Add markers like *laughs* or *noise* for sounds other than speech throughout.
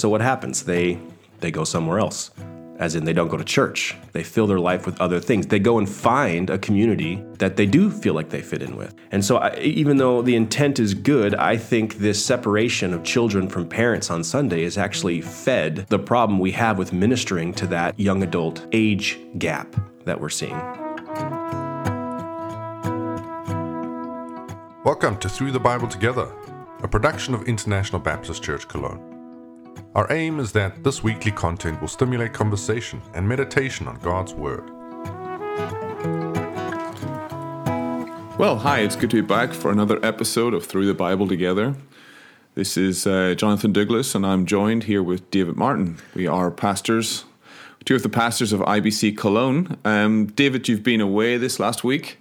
so what happens? They they go somewhere else. As in, they don't go to church. They fill their life with other things. They go and find a community that they do feel like they fit in with. And so, I, even though the intent is good, I think this separation of children from parents on Sunday is actually fed the problem we have with ministering to that young adult age gap that we're seeing. Welcome to Through the Bible Together, a production of International Baptist Church Cologne. Our aim is that this weekly content will stimulate conversation and meditation on God's Word. Well, hi, it's good to be back for another episode of Through the Bible Together. This is uh, Jonathan Douglas, and I'm joined here with David Martin. We are pastors, two of the pastors of IBC Cologne. Um, David, you've been away this last week.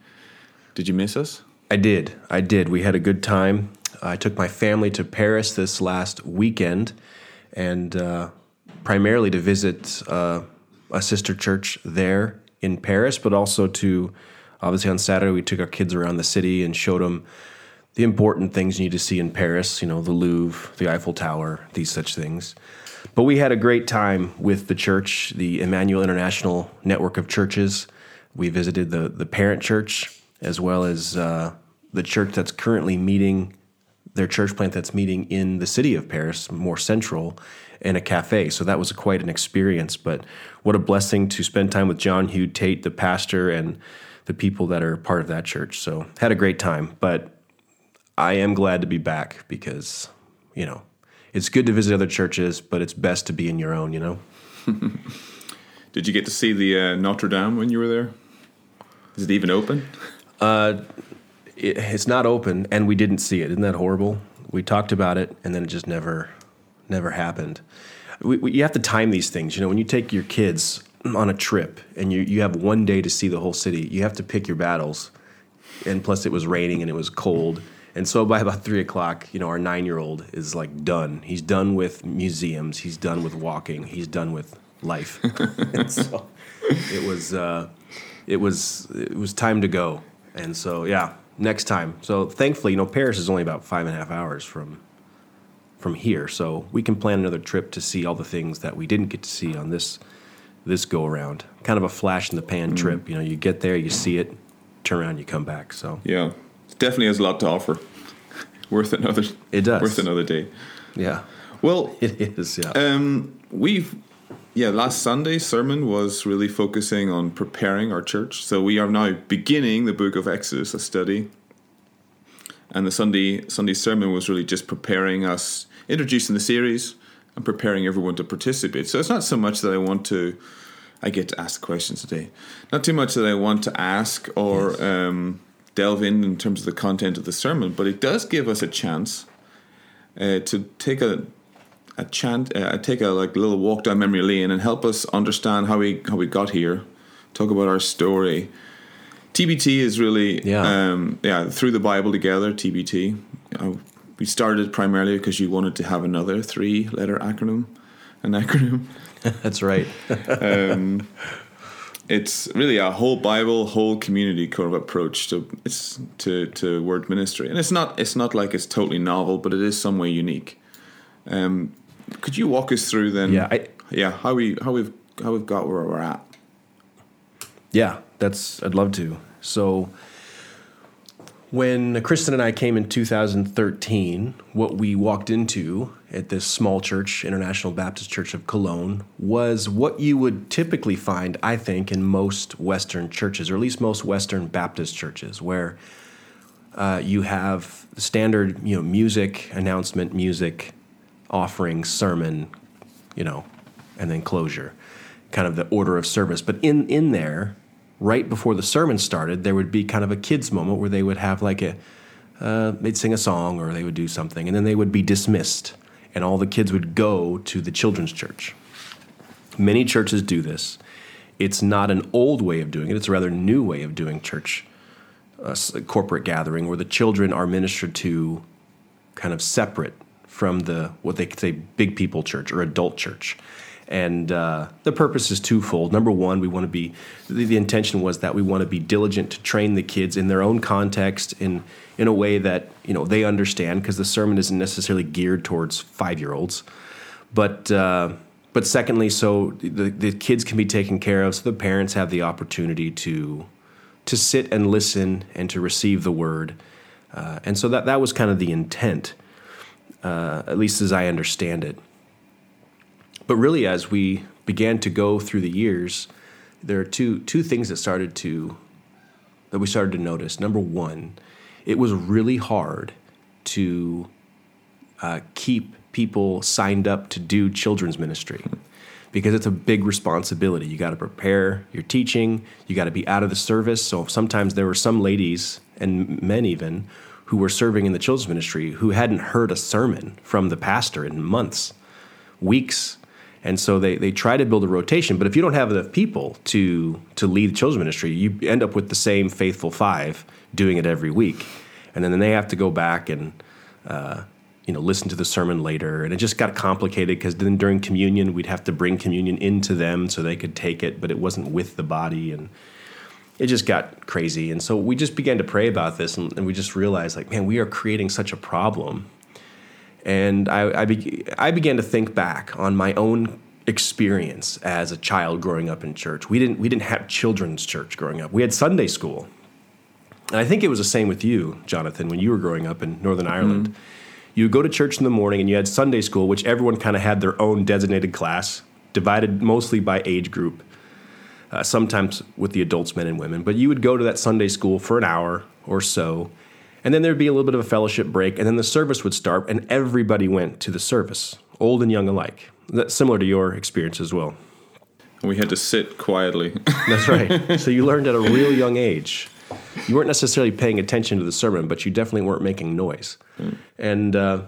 Did you miss us? I did. I did. We had a good time. I took my family to Paris this last weekend and uh, primarily to visit uh, a sister church there in Paris, but also to obviously on Saturday we took our kids around the city and showed them the important things you need to see in Paris. You know, the Louvre, the Eiffel Tower, these such things. But we had a great time with the church, the Emmanuel International Network of Churches. We visited the the parent church as well as uh, the church that's currently meeting their church plant that's meeting in the city of Paris, more central, in a cafe. So that was quite an experience. But what a blessing to spend time with John Hugh Tate, the pastor, and the people that are part of that church. So had a great time. But I am glad to be back because, you know, it's good to visit other churches, but it's best to be in your own, you know? *laughs* Did you get to see the uh, Notre Dame when you were there? Is it even open? Uh, it, it's not open, and we didn't see it. Isn't that horrible? We talked about it, and then it just never, never happened. We, we, you have to time these things. You know, when you take your kids on a trip and you you have one day to see the whole city, you have to pick your battles. And plus, it was raining and it was cold. And so by about three o'clock, you know, our nine year old is like done. He's done with museums. He's done with walking. He's done with life. *laughs* so it was, uh, it was, it was time to go. And so, yeah, next time. So thankfully, you know, Paris is only about five and a half hours from from here, so we can plan another trip to see all the things that we didn't get to see on this this go around. Kind of a flash in the pan mm. trip. You know, you get there, you see it, turn around, you come back. So yeah, it definitely has a lot to offer. *laughs* worth another. It does. Worth another day. Yeah. Well, *laughs* it is. Yeah. Um, we've yeah, last Sunday's sermon was really focusing on preparing our church. So we are now beginning the book of Exodus, a study. And the Sunday Sunday sermon was really just preparing us, introducing the series and preparing everyone to participate. So it's not so much that I want to I get to ask questions today. Not too much that I want to ask or yes. um, delve in in terms of the content of the sermon, but it does give us a chance uh, to take a a chant, uh, take a like little walk down memory lane and help us understand how we how we got here. Talk about our story. TBT is really yeah um, yeah through the Bible together. TBT. Uh, we started primarily because you wanted to have another three letter acronym, an acronym. *laughs* That's right. *laughs* um, it's really a whole Bible, whole community kind of approach to it's to to word ministry, and it's not it's not like it's totally novel, but it is some way unique. Um, could you walk us through then? Yeah, I, yeah, how we how we've how we've got where we're at. Yeah, that's I'd love to. So when Kristen and I came in 2013, what we walked into at this small church, International Baptist Church of Cologne, was what you would typically find, I think, in most Western churches, or at least most Western Baptist churches, where uh, you have standard, you know, music, announcement music, offering, sermon, you know, and then closure, kind of the order of service. But in in there, right before the sermon started, there would be kind of a kids moment where they would have like a uh, they'd sing a song or they would do something, and then they would be dismissed, and all the kids would go to the children's church. Many churches do this. It's not an old way of doing it; it's a rather new way of doing church, uh, corporate gathering, where the children are ministered to, kind of separate from the what they say big people church or adult church. And uh, the purpose is twofold. Number one, we want to be the, the, intention was that we want to be diligent to train the kids in their own context in in a way that you know they understand because the sermon isn't necessarily geared towards five year olds, but uh, but secondly, so the, the kids can be taken care of, so the parents have the opportunity to to sit and listen and to receive the word, uh, and so that that was kind of the intent, uh, at least as I understand it. But really, as we began to go through the years, there are two two things that started to that we started to notice. Number one, it was really hard to uh, keep people signed up to do children's ministry because it's a big responsibility. You got to prepare your teaching, you got to be out of the service. So sometimes there were some ladies and men even who were serving in the children's ministry who hadn't heard a sermon from the pastor in months, weeks. And so they, they try to build a rotation, but if you don't have enough people to to lead the children's ministry, you end up with the same faithful five doing it every week, and then they have to go back and uh, you know listen to the sermon later. And it just got complicated because then during communion we'd have to bring communion into them so they could take it but it wasn't with the body. And it just got crazy. And so we just began to pray about this and, and we just realized like man we are creating such a problem. And I, I, be, I began to think back on my own experience as a child growing up in church. We didn't we didn't have children's church growing up. We had sunday school. And i think it was the same with you jonathan when you were growing up in northern ireland. Mm-hmm you would go to church in the morning and you had Sunday school, which everyone kind of had their own designated class, divided mostly by age group, uh, sometimes with the adults, men and women. But you would go to that Sunday school for an hour or so, and then there'd be a little bit of a fellowship break, and then the service would start, and everybody went to the service, old and young alike. That's similar to your experience as well. We had to sit quietly. *laughs* That's right. So you learned at a real young age you weren't necessarily paying attention to the sermon, but you definitely weren't making noise. Mm. And uh,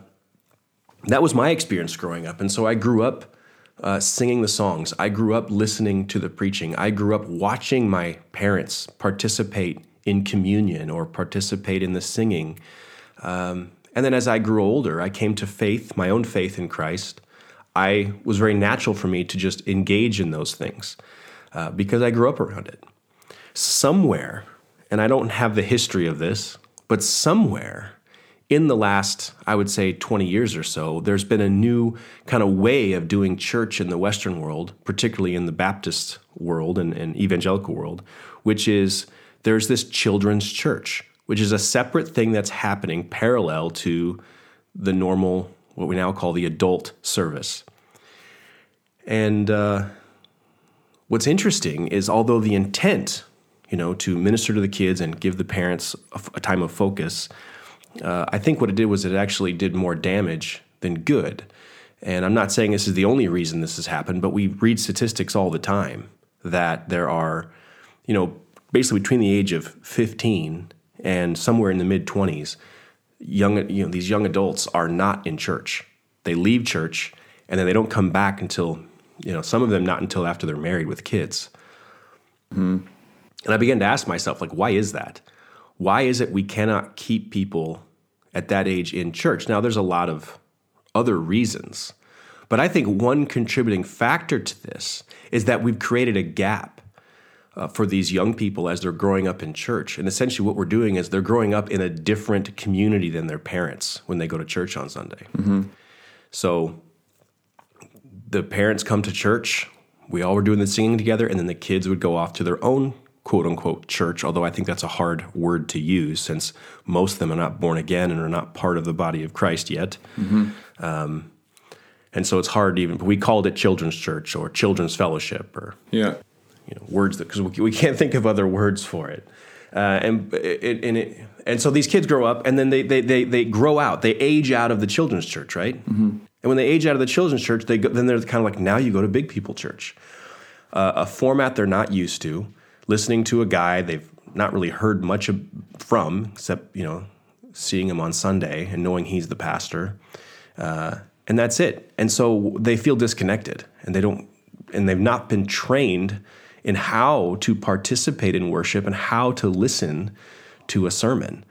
that was my experience growing up. And so I grew up uh, singing the songs. I grew up listening to the preaching. I grew up watching my parents participate in communion or participate in the singing. Um, and then as I grew older, I came to faith, my own faith in Christ. I was very natural for me to just engage in those things uh, because I grew up around it. Somewhere and I don't have the history of this, but somewhere in the last, I would say, 20 years or so, there's been a new kind of way of doing church in the Western world, particularly in the Baptist world and, and evangelical world, which is there's this children's church, which is a separate thing that's happening parallel to the normal, what we now call the adult service. And uh, what's interesting is although the intent you know, to minister to the kids and give the parents a, a time of focus. Uh, I think what it did was it actually did more damage than good. And I'm not saying this is the only reason this has happened, but we read statistics all the time that there are, you know, basically between the age of 15 and somewhere in the mid 20s, young, you know, these young adults are not in church. They leave church and then they don't come back until, you know, some of them not until after they're married with kids. Mm-hmm. And I began to ask myself, like, why is that? Why is it we cannot keep people at that age in church? Now, there's a lot of other reasons, but I think one contributing factor to this is that we've created a gap uh, for these young people as they're growing up in church. And essentially, what we're doing is they're growing up in a different community than their parents when they go to church on Sunday. Mm-hmm. So the parents come to church. We all were doing the singing together, and then the kids would go off to their own quote unquote church, although I think that's a hard word to use since most of them are not born again and are not part of the body of Christ yet. Mm-hmm. Um, and so it's hard even, but we called it children's church or children's fellowship or yeah, you know, words that because we, we can't think of other words for it. Uh, and it, and it, and so these kids grow up and then they, they, they, they grow out, they age out of the children's church, right? Mm-hmm. And when they age out of the children's church, they go, then they're kind of like, now you go to big people church, uh, a format they're not used to listening to a guy they've not really heard much from, except you know seeing him on Sunday and knowing he's the pastor, uh, and that's it. And so they feel disconnected, and they don't, and they've not been trained in how to participate in worship and how to listen to a sermon,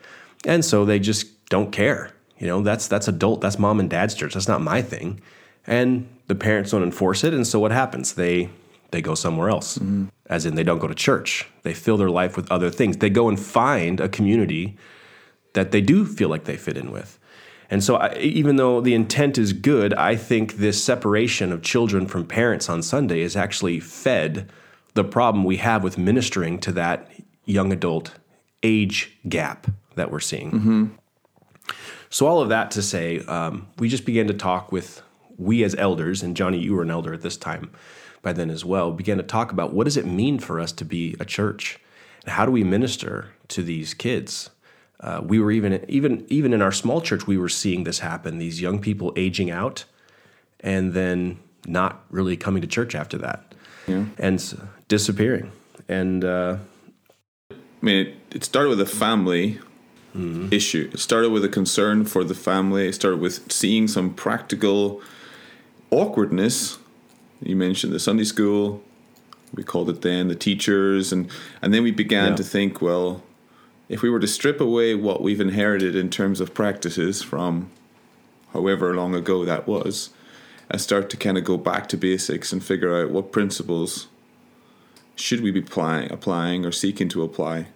and so they just don't care. You know, that's that's adult, that's mom and dad's church. That's not my thing, and the parents don't enforce it, and so what happens? They they go somewhere else. Mm-hmm as in they don't go to church. They fill their life with other things. They go and find a community that they do feel like they fit in with. And so, I, even though the intent is good, I think this separation of children from parents on Sunday is actually fed the problem we have with ministering to that young adult age gap that we're seeing. Mm-hmm. So, all of that to say, um, we just began to talk with we as elders, and Johnny, you were an elder at this time by then as well, began to talk about what does it mean for us to be a church? And how do we minister to these kids? Uh, we were even even even in our small church, we were seeing this happen. These young people aging out, and then not really coming to church after that, Yeah. and disappearing. And uh, I mean, it, it started with a family issue. It started with a concern for the family. It started with seeing some practical awkwardness. You mentioned the Sunday school. We called it then the teachers, and and then we began Yeah. to think, well, if we were to strip away what we've inherited in terms of practices from however long ago that was, and start to kind of go back to basics and figure out what principles should we be applying, applying or seeking to apply,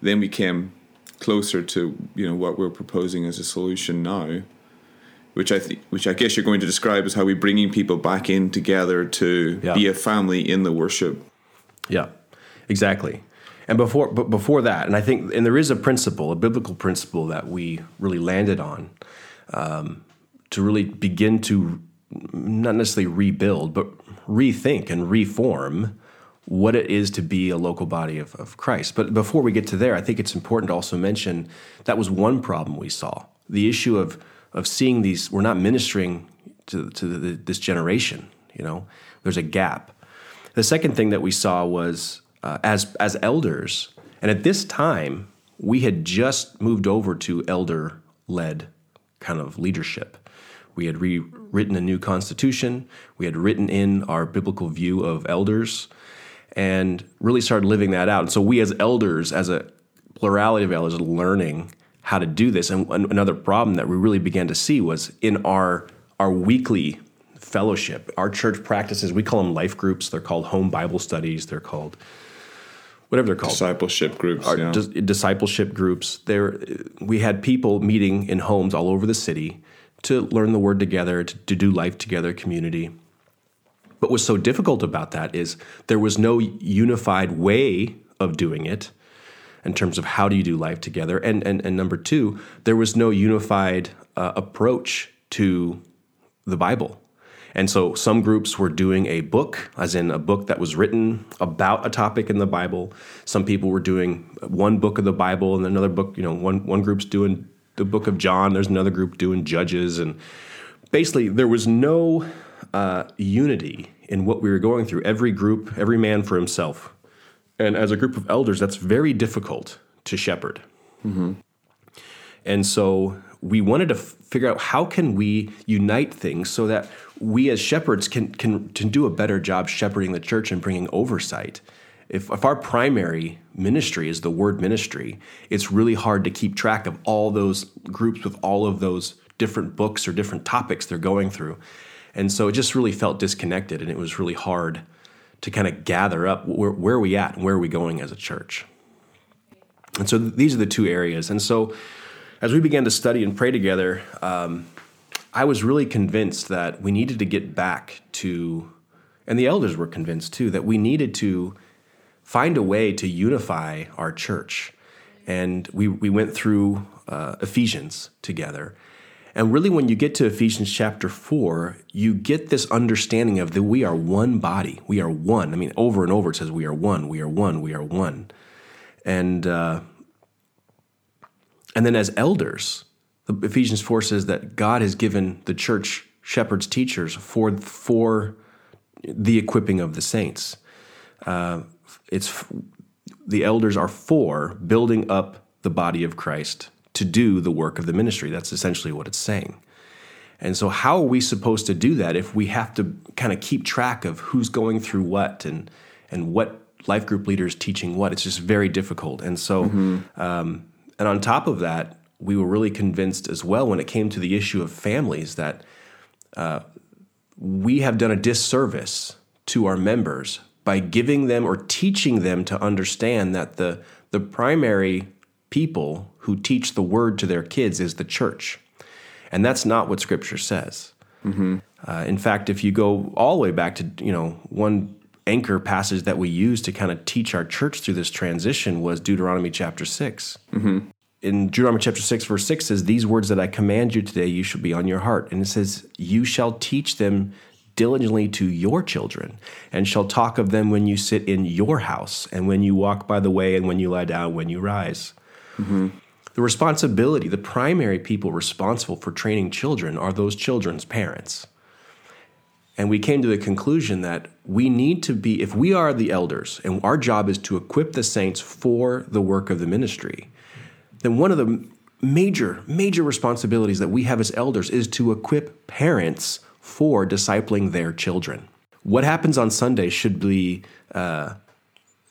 then we came closer to you know what we're proposing as a solution now, which I think, which I guess you're going to describe as how we're bringing people back in together to Yeah. be a family in the worship. Yeah, exactly. And before, but before that, and I think, and there is a principle, a biblical principle that we really landed on um, to really begin to not necessarily rebuild, but rethink and reform what it is to be a local body of, of Christ. But before we get to there, I think it's important to also mention that was one problem we saw the issue of of seeing these. We're not ministering to to the, this generation. You know, there's a gap. The second thing that we saw was uh, as as elders, and at this time we had just moved over to elder led kind of leadership. We had rewritten a new constitution. We had written in our biblical view of elders, and really started living that out. And so we as elders, as a plurality of elders, learning how to do this. And another problem that we really began to see was in our our weekly fellowship, our church practices. We call them life groups. They're called home Bible studies. They're called whatever they're called Discipleship groups. our yeah. dis- discipleship groups. There, we had people meeting in homes all over the city to learn the word together, to, to do life together, community. What was so difficult about that is there was no unified way of doing it in terms of how do you do life together, and and, and number two, there was no unified uh, approach to the Bible. And so some groups were doing a book, as in a book that was written about a topic in the Bible. Some people were doing one book of the Bible and another book, you know, one, one group's doing the book of John, there's another group doing Judges. And basically, there was no uh, unity in what we were going through. Every group, every man for himself. And as a group of elders, that's very difficult to shepherd. Mm-hmm. And so we wanted to f- figure out how can we unite things so that we as shepherds can, can, can do a better job shepherding the church and bringing oversight. If, if our primary ministry is the word ministry, it's really hard to keep track of all those groups with all of those different books or different topics they're going through. And so it just really felt disconnected and it was really hard to kind of gather up where, where are we at and where are we going as a church. And so these are the two areas. And so as we began to study and pray together, um, I was really convinced that we needed to get back to, and the elders were convinced too, that we needed to find a way to unify our church. And we, we went through uh, Ephesians together. And really, when you get to Ephesians chapter 4, you get this understanding of that we are one body. We are one. I mean, over and over it says, We are one, we are one, we are one. And, uh, and then as elders, Ephesians 4 says that God has given the church shepherds, teachers for, for the equipping of the saints. Uh, it's the elders are for building up the body of Christ to do the work of the ministry. That's essentially what it's saying. And so, how are we supposed to do that if we have to kind of keep track of who's going through what and and what life group leaders teaching what? It's just very difficult. And so, um, and on top of that, we were really convinced as well when it came to the issue of families that uh, we have done a disservice to our members by giving them or teaching them to understand that the the primary people who teach the word to their kids is the church. And that's not what Scripture says. Uh, in fact, if you go all the way back to you know one anchor passage that we use to kind of teach our church through this transition was Deuteronomy chapter 6 In Deuteronomy chapter six, verse six says, "These words that I command you today, you shall be on your heart." And it says, "You shall teach them." Diligently to your children, and shall talk of them when you sit in your house, and when you walk by the way, and when you lie down, when you rise. The responsibility, the primary people responsible for training children are those children's parents. And we came to the conclusion that we need to be, if we are the elders and our job is to equip the saints for the work of the ministry, then one of the major, major responsibilities that we have as elders is to equip parents for discipling their children. What happens on Sunday should be, uh,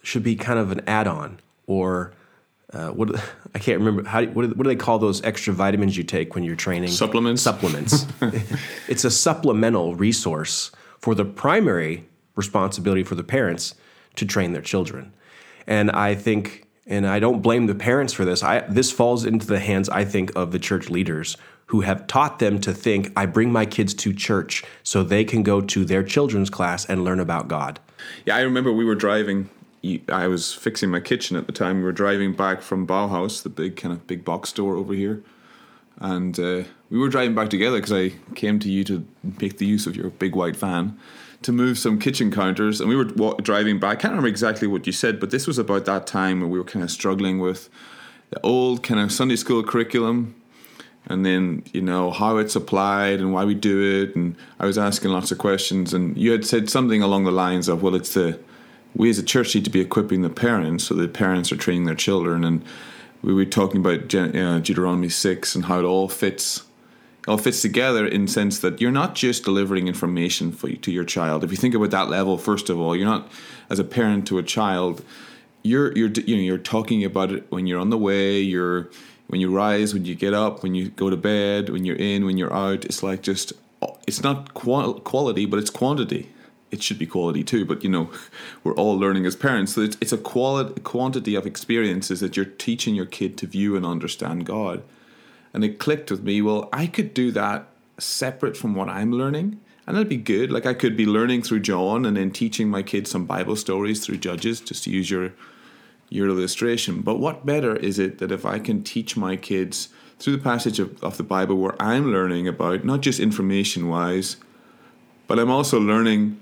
should be kind of an add on or uh, what I can't remember how what do, what do they call those extra vitamins you take when you're training Supplements? supplements *laughs* *laughs* it's a supplemental resource for the primary responsibility for the parents to train their children and I think and I don't blame the parents for this I this falls into the hands I think of the church leaders who have taught them to think I bring my kids to church so they can go to their children's class and learn about God Yeah, I remember we were driving. I was fixing my kitchen at the time. We were driving back from Bauhaus, the big kind of big box store over here, and uh, we were driving back together because I came to you to make the use of your big white van to move some kitchen counters, and we were wa- driving back. I can't remember exactly what you said, but this was about that time where we were kind of struggling with the old kind of Sunday school curriculum and then you know how it's applied and why we do it and i was asking lots of questions and you had said something along the lines of well it's the we as a church need to be equipping the parents so that parents are training their children. And we were talking about uh, deuteronomy 6 and how it all fits it all fits together in the sense that you're not just delivering information for to your child. If you think about that level first of all you're not as a parent to a child you're you're you know you're talking about it when you're on the way you're when you rise when you get up when you go to bed when you're in when you're out. It's like just it's not qual- quality but it's quantity it should be quality too but you know we're all learning as parents. So it's, it's a quality quantity of experiences that you're teaching your kid to view and understand god. And it clicked with me well i could do that separate from what i'm learning and that'd be good. Like i could be learning through john and then teaching my kids some bible stories through judges just to use your your illustration. But what better is it that if I can teach my kids through the passage of, of the Bible where I'm learning about, not just information wise, but I'm also learning,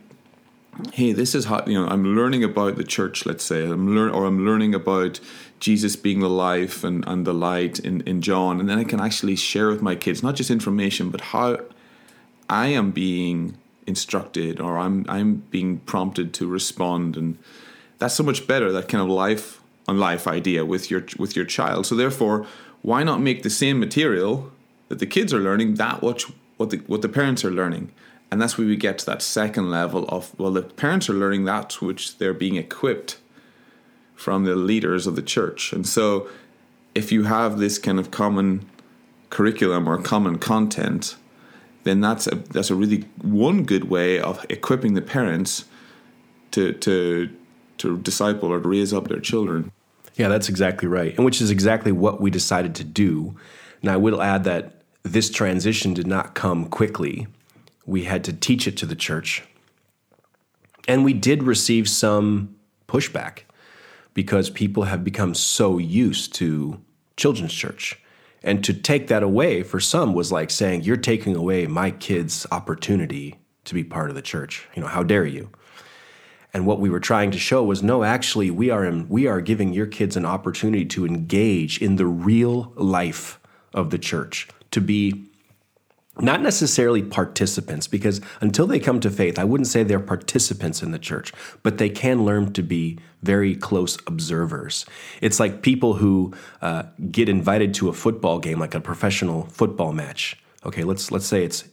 hey, this is how, you know, I'm learning about the church, let's say, I'm learn or I'm learning about Jesus being the life and, and the light in, in John. And then I can actually share with my kids, not just information, but how I am being instructed or I'm I'm being prompted to respond. And that's so much better that kind of life on life idea with your with your child. So therefore why not make the same material that the kids are learning that what what the what the parents are learning and that's where we get to that second level of well the parents are learning that which they're being equipped from the leaders of the church and so if you have this kind of common curriculum or common content then that's a that's a really one good way of equipping the parents to to to disciple or to raise up their children. Yeah, that's exactly right. And which is exactly what we decided to do. Now, I will add that this transition did not come quickly. We had to teach it to the church. And we did receive some pushback because people have become so used to children's church. And to take that away for some was like saying, You're taking away my kid's opportunity to be part of the church. You know, how dare you? And what we were trying to show was no, actually, we are, we are giving your kids an opportunity to engage in the real life of the church, to be not necessarily participants, because until they come to faith, I wouldn't say they're participants in the church, but they can learn to be very close observers. It's like people who uh, get invited to a football game, like a professional football match. Okay, let's let's say it's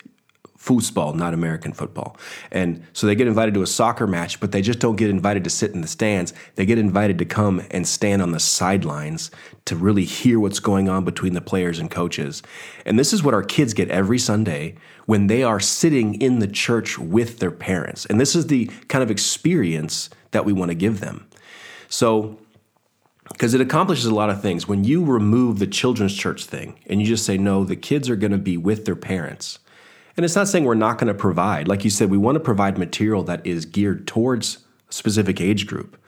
foosball, not American football. And so they get invited to a soccer match, but they just don't get invited to sit in the stands. They get invited to come and stand on the sidelines to really hear what's going on between the players and coaches. And this is what our kids get every Sunday when they are sitting in the church with their parents. And this is the kind of experience that we want to give them. So because it accomplishes a lot of things. When you remove the children's church thing and you just say, no, the kids are going to be with their parents. And it's not saying we're not going to provide. Like you said, we want to provide material that is geared towards a specific age group,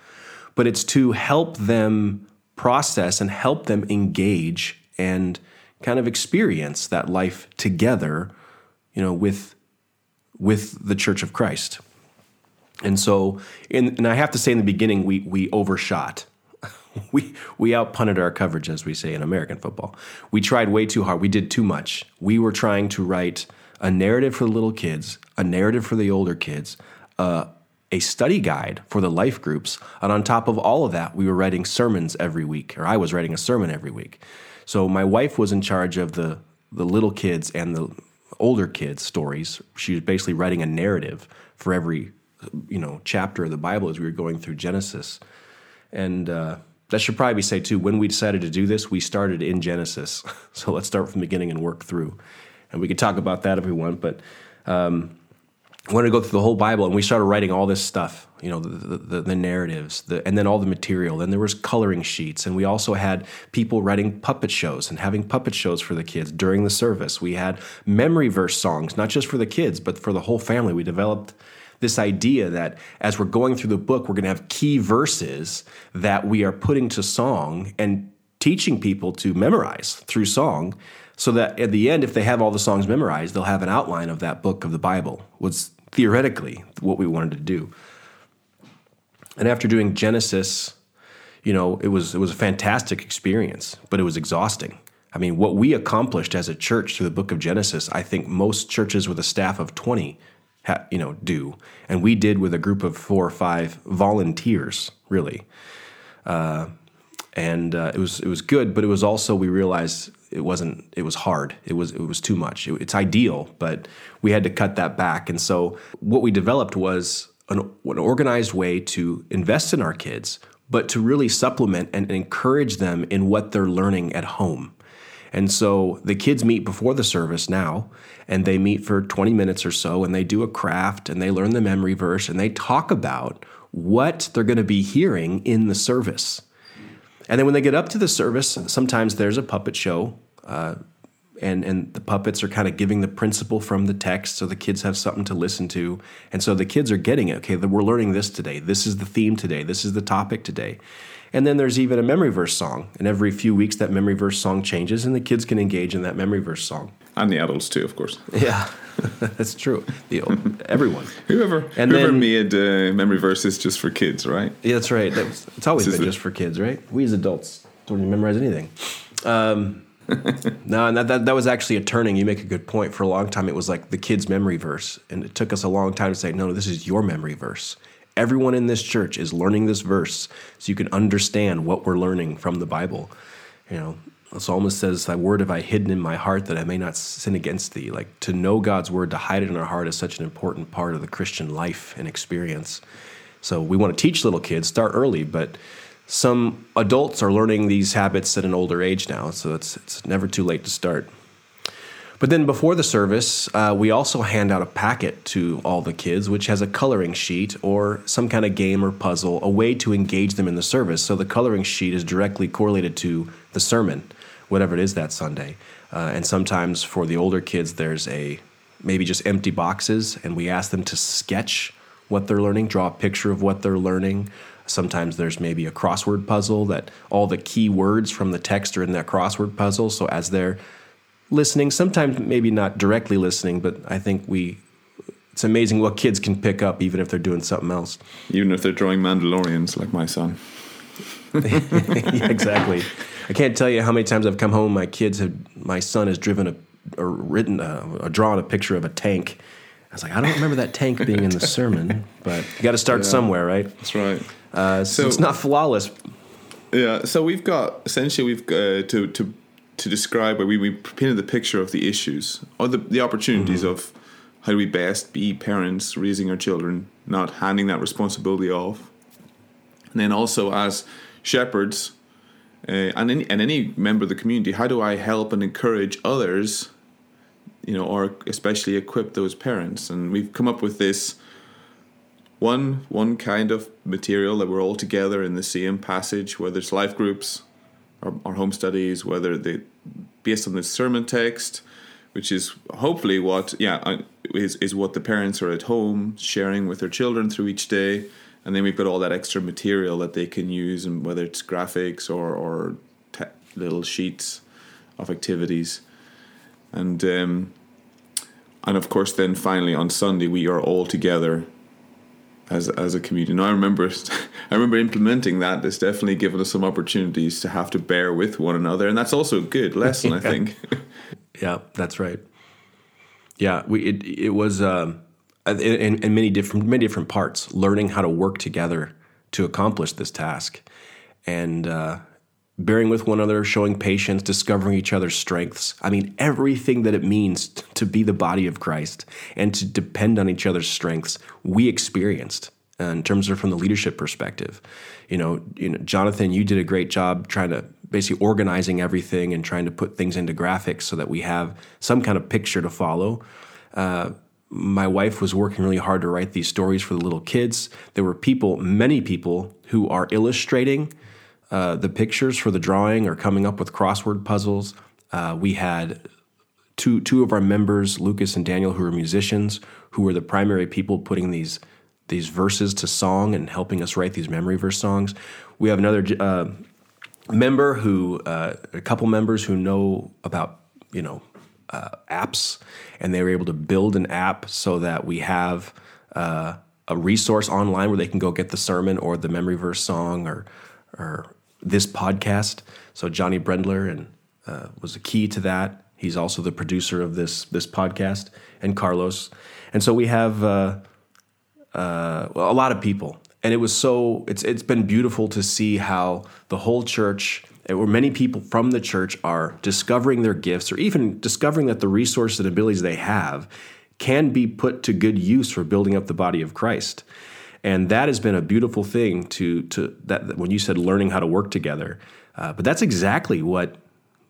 but it's to help them process and help them engage and kind of experience that life together, you know, with with the Church of Christ. And so, in, and I have to say in the beginning, we we overshot. *laughs* we we outpunted our coverage, as we say in American football. We tried way too hard. We did too much. We were trying to write a narrative for the little kids, a narrative for the older kids, uh, a study guide for the life groups, and on top of all of that, we were writing sermons every week, or I was writing a sermon every week. So my wife was in charge of the the little kids and the older kids' stories. She was basically writing a narrative for every you know chapter of the Bible as we were going through Genesis, and uh, that should probably be said too. When we decided to do this, we started in Genesis, *laughs* so let's start from the beginning and work through, and we could talk about that if we want, but. Um, I wanted to go through the whole Bible, and we started writing all this stuff. You know, the the, the narratives, the, and then all the material. And there was coloring sheets, and we also had people writing puppet shows and having puppet shows for the kids during the service. We had memory verse songs, not just for the kids, but for the whole family. We developed this idea that as we're going through the book, we're going to have key verses that we are putting to song and teaching people to memorize through song so that at the end if they have all the songs memorized they'll have an outline of that book of the bible was theoretically what we wanted to do. And after doing genesis you know it was it was a fantastic experience but it was exhausting. I mean what we accomplished as a church through the book of genesis i think most churches with a staff of 20 ha, you know do. And we did with a group of four or five volunteers really. Uh, and uh, it was it was good but it was also we realized it wasn't it was hard. It was it was too much. It, it's ideal but we had to cut that back. And so what we developed was an, an organized way to invest in our kids but to really supplement and encourage them in what they're learning at home. And so the kids meet before the service now and they meet for 20 minutes or so and they do a craft and they learn the memory verse and they talk about what they're going to be hearing in the service and then when they get up to the service, sometimes there's a puppet show, uh, and and the puppets are kind of giving the principle from the text, so the kids have something to listen to, and so the kids are getting it. Okay, we're learning this today. This is the theme today. This is the topic today. And then there's even a memory verse song, and every few weeks that memory verse song changes, and the kids can engage in that memory verse song. And the adults too, of course. *laughs* Yeah, *laughs* that's true. The everyone, *laughs* whoever, and whoever then, made uh, memory verses just for kids, right? Yeah, that's right. That it's always been just for kids, right? We as adults don't even memorize anything. Um, no, and that, that that was actually a turning. You make a good point. For a long time, it was like the kids' memory verse, and it took us a long time to say, no, no, this is your memory verse. Everyone in this church is learning this verse so you can understand what we're learning from the Bible. You know, the psalmist says, Thy word have I hidden in my heart that I may not sin against thee. Like to know God's word, to hide it in our heart is such an important part of the Christian life and experience. So we want to teach little kids, start early, but some adults are learning these habits at an older age now, so it's, it's never too late to start. But then before the service, uh, we also hand out a packet to all the kids, which has a coloring sheet or some kind of game or puzzle, a way to engage them in the service. So the coloring sheet is directly correlated to the sermon, whatever it is that Sunday. Uh, and sometimes for the older kids, there's a maybe just empty boxes, and we ask them to sketch what they're learning, draw a picture of what they're learning. Sometimes there's maybe a crossword puzzle that all the key words from the text are in that crossword puzzle. So as they're listening, sometimes maybe not directly listening, but I think we it's amazing what kids can pick up even if they're doing something else. Even if they're drawing Mandalorians like my son. *laughs* yeah, exactly. I can't tell you how many times I've come home. My kids have, my son has driven a, or written, a, or drawn a picture of a tank. I was like, I don't remember that tank being in the sermon, *laughs* but you got to start yeah, somewhere, right? That's right. Uh, so, so, it's not flawless. Yeah. So we've got essentially we've uh, to to to describe where we, we painted the picture of the issues or the, the opportunities mm-hmm. of how do we best be parents raising our children, not handing that responsibility off. And then also as shepherds uh, and, any, and any member of the community, how do I help and encourage others, you know, or especially equip those parents? And we've come up with this one one kind of material that we're all together in the same passage, whether it's life groups or, or home studies, whether they based on the sermon text, which is hopefully what yeah is is what the parents are at home sharing with their children through each day, and then we've got all that extra material that they can use, and whether it's graphics or or te- little sheets of activities, and um, and of course then finally on Sunday we are all together as as a community. Now I remember *laughs* I remember implementing that. It's definitely given us some opportunities to have to bear with one another, and that's also a good lesson, *laughs* yeah. I think. yeah, that's right. Yeah, we it it was um, in, in many different many different parts, learning how to work together to accomplish this task, and uh, bearing with one another, showing patience, discovering each other's strengths. I mean, everything that it means to be the body of Christ and to depend on each other's strengths, we experienced uh, in terms of from the leadership perspective. You know, you know, Jonathan, you did a great job trying to basically organizing everything and trying to put things into graphics so that we have some kind of picture to follow. Uh, my wife was working really hard to write these stories for the little kids. There were people, many people, who are illustrating uh, the pictures for the drawing or coming up with crossword puzzles. Uh, we had two two of our members, Lucas and Daniel, who are musicians, who were the primary people putting these these verses to song and helping us write these memory verse songs. We have another uh, member who, uh, a couple members who know about you know uh, apps, and they were able to build an app so that we have uh, a resource online where they can go get the sermon or the memory verse song or or this podcast. So Johnny Brendler and uh, was a key to that. He's also the producer of this this podcast, and Carlos. And so we have uh, uh, a lot of people, and it was so it's it's been beautiful to see how the whole church, or many people from the church, are discovering their gifts, or even discovering that the resources and abilities they have can be put to good use for building up the body of Christ and that has been a beautiful thing to to that when you said learning how to work together. Uh, but that's exactly what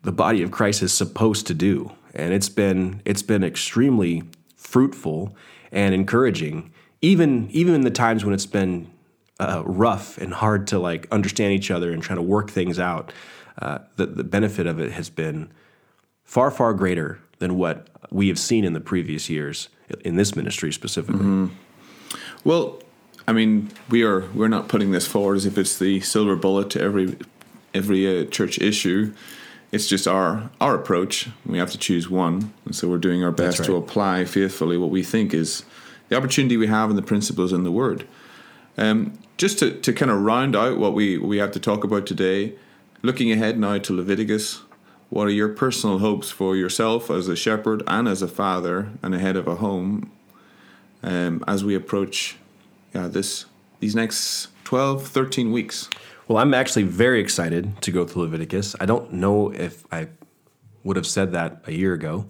the body of Christ is supposed to do, and it's been it's been extremely fruitful and encouraging, even even in the times when it's been uh, rough and hard to like understand each other and trying to work things out. Uh, the the benefit of it has been far far greater than what we have seen in the previous years in this ministry specifically. Mm-hmm. Well, I mean, we are we're not putting this forward as if it's the silver bullet to every every uh, church issue. It's just our our approach. We have to choose one, and so we're doing our best right. to apply faithfully what we think is the opportunity we have and the principles in the Word. Um, just to, to kind of round out what we we have to talk about today, looking ahead now to Leviticus. What are your personal hopes for yourself as a shepherd and as a father and a head of a home um, as we approach yeah, this these next 12, 13 weeks? Well, I'm actually very excited to go through Leviticus. I don't know if I would have said that a year ago,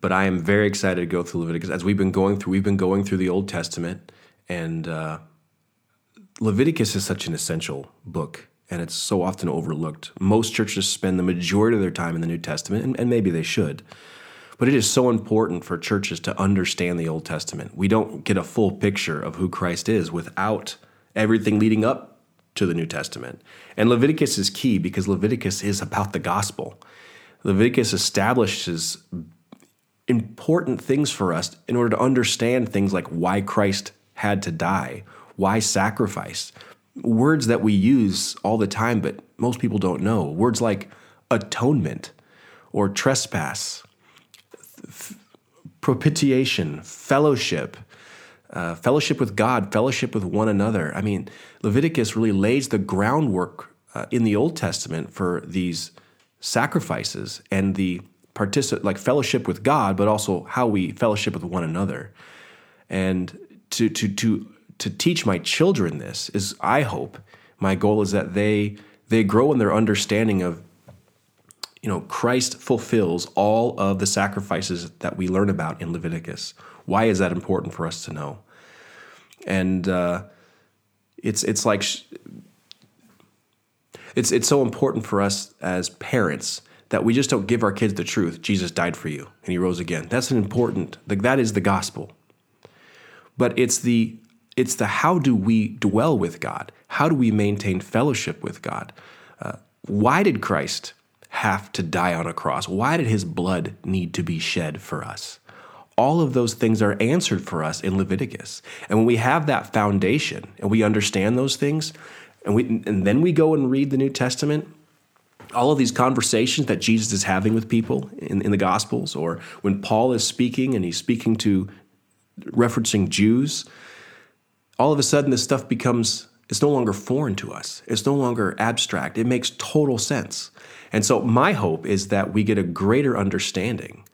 but I am very excited to go through Leviticus. As we've been going through, we've been going through the Old Testament, and uh, Leviticus is such an essential book, and it's so often overlooked. Most churches spend the majority of their time in the New Testament, and, and maybe they should. But it is so important for churches to understand the Old Testament. We don't get a full picture of who Christ is without everything leading up to the New Testament. And Leviticus is key because Leviticus is about the gospel. Leviticus establishes important things for us in order to understand things like why Christ had to die, why sacrifice. Words that we use all the time, but most people don't know. Words like atonement or trespass propitiation, fellowship, uh, fellowship with God, fellowship with one another. I mean, Leviticus really lays the groundwork uh, in the Old Testament for these sacrifices and the particip- like fellowship with God, but also how we fellowship with one another. And to to to to teach my children this is, I hope, my goal is that they they grow in their understanding of you know, Christ fulfills all of the sacrifices that we learn about in Leviticus. Why is that important for us to know? And uh, it's it's like sh- it's it's so important for us as parents that we just don't give our kids the truth. Jesus died for you and he rose again. That's an important like that is the gospel. But it's the it's the how do we dwell with God? How do we maintain fellowship with God? Uh, why did Christ have to die on a cross? Why did his blood need to be shed for us? All of those things are answered for us in Leviticus. And when we have that foundation and we understand those things, and, we, and then we go and read the New Testament, all of these conversations that Jesus is having with people in, in the Gospels, or when Paul is speaking and he's speaking to referencing Jews, all of a sudden this stuff becomes it's no longer foreign to us. It's no longer abstract. It makes total sense. And so my hope is that we get a greater understanding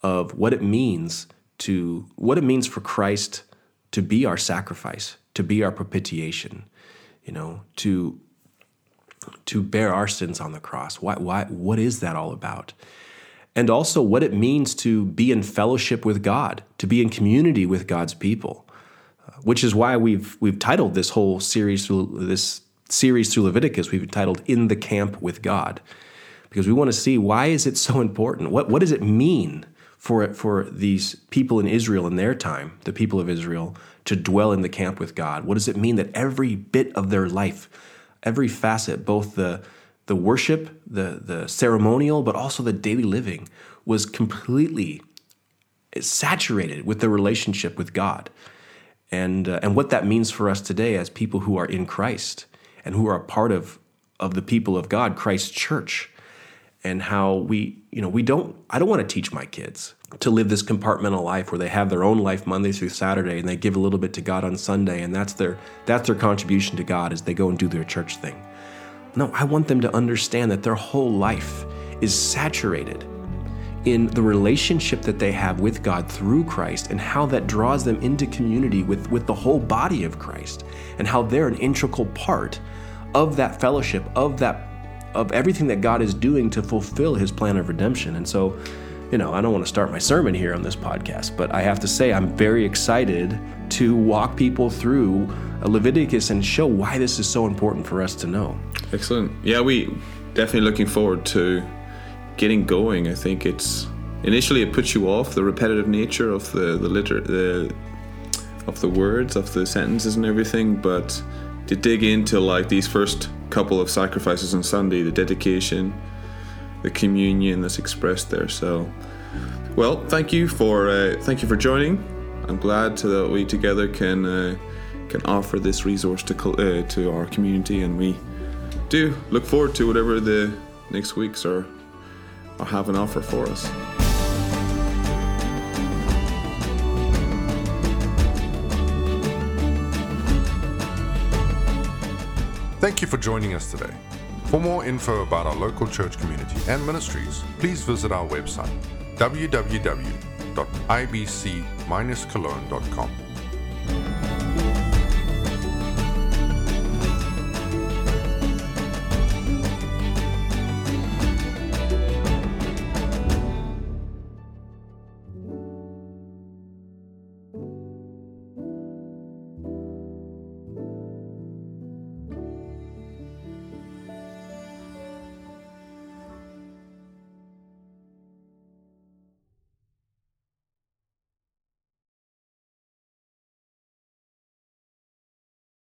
of what it means to what it means for Christ to be our sacrifice, to be our propitiation, you know, to to bear our sins on the cross. Why why what is that all about? And also what it means to be in fellowship with God, to be in community with God's people which is why we've we've titled this whole series through this series through Leviticus we've titled "In the Camp with God," because we want to see why is it so important. What what does it mean for for these people in Israel in their time, the people of Israel, to dwell in the camp with God? What does it mean that every bit of their life, every facet, both the the worship, the the ceremonial, but also the daily living, was completely saturated with the relationship with God and uh, and what that means for us today as people who are in Christ and who are a part of of the people of God, Christ's church, and how we you know we don't I don't want to teach my kids to live this compartmental life where they have their own life Monday through Saturday and they give a little bit to God on Sunday and that's their that's their contribution to God as they go and do their church thing. No, I want them to understand that their whole life is saturated in the relationship that they have with God through Christ and how that draws them into community with, with the whole body of Christ and how they're an integral part of that fellowship, of that of everything that God is doing to fulfill his plan of redemption. And so, you know, I don't want to start my sermon here on this podcast, but I have to say I'm very excited to walk people through Leviticus and show why this is so important for us to know. Excellent. Yeah, we definitely looking forward to getting going, I think it's initially it puts you off the repetitive nature of the the liter the of the words of the sentences and everything, but to dig into like these first couple of sacrifices on Sunday, the dedication, the communion that's expressed there. So, well, thank you for uh, thank you for joining. I'm glad that we together can uh, can offer this resource to uh, to our community, and we do look forward to whatever the next weeks are have an offer for us. Thank you for joining us today. For more info about our local church community and ministries, please visit our website www.ibc-cologne.com.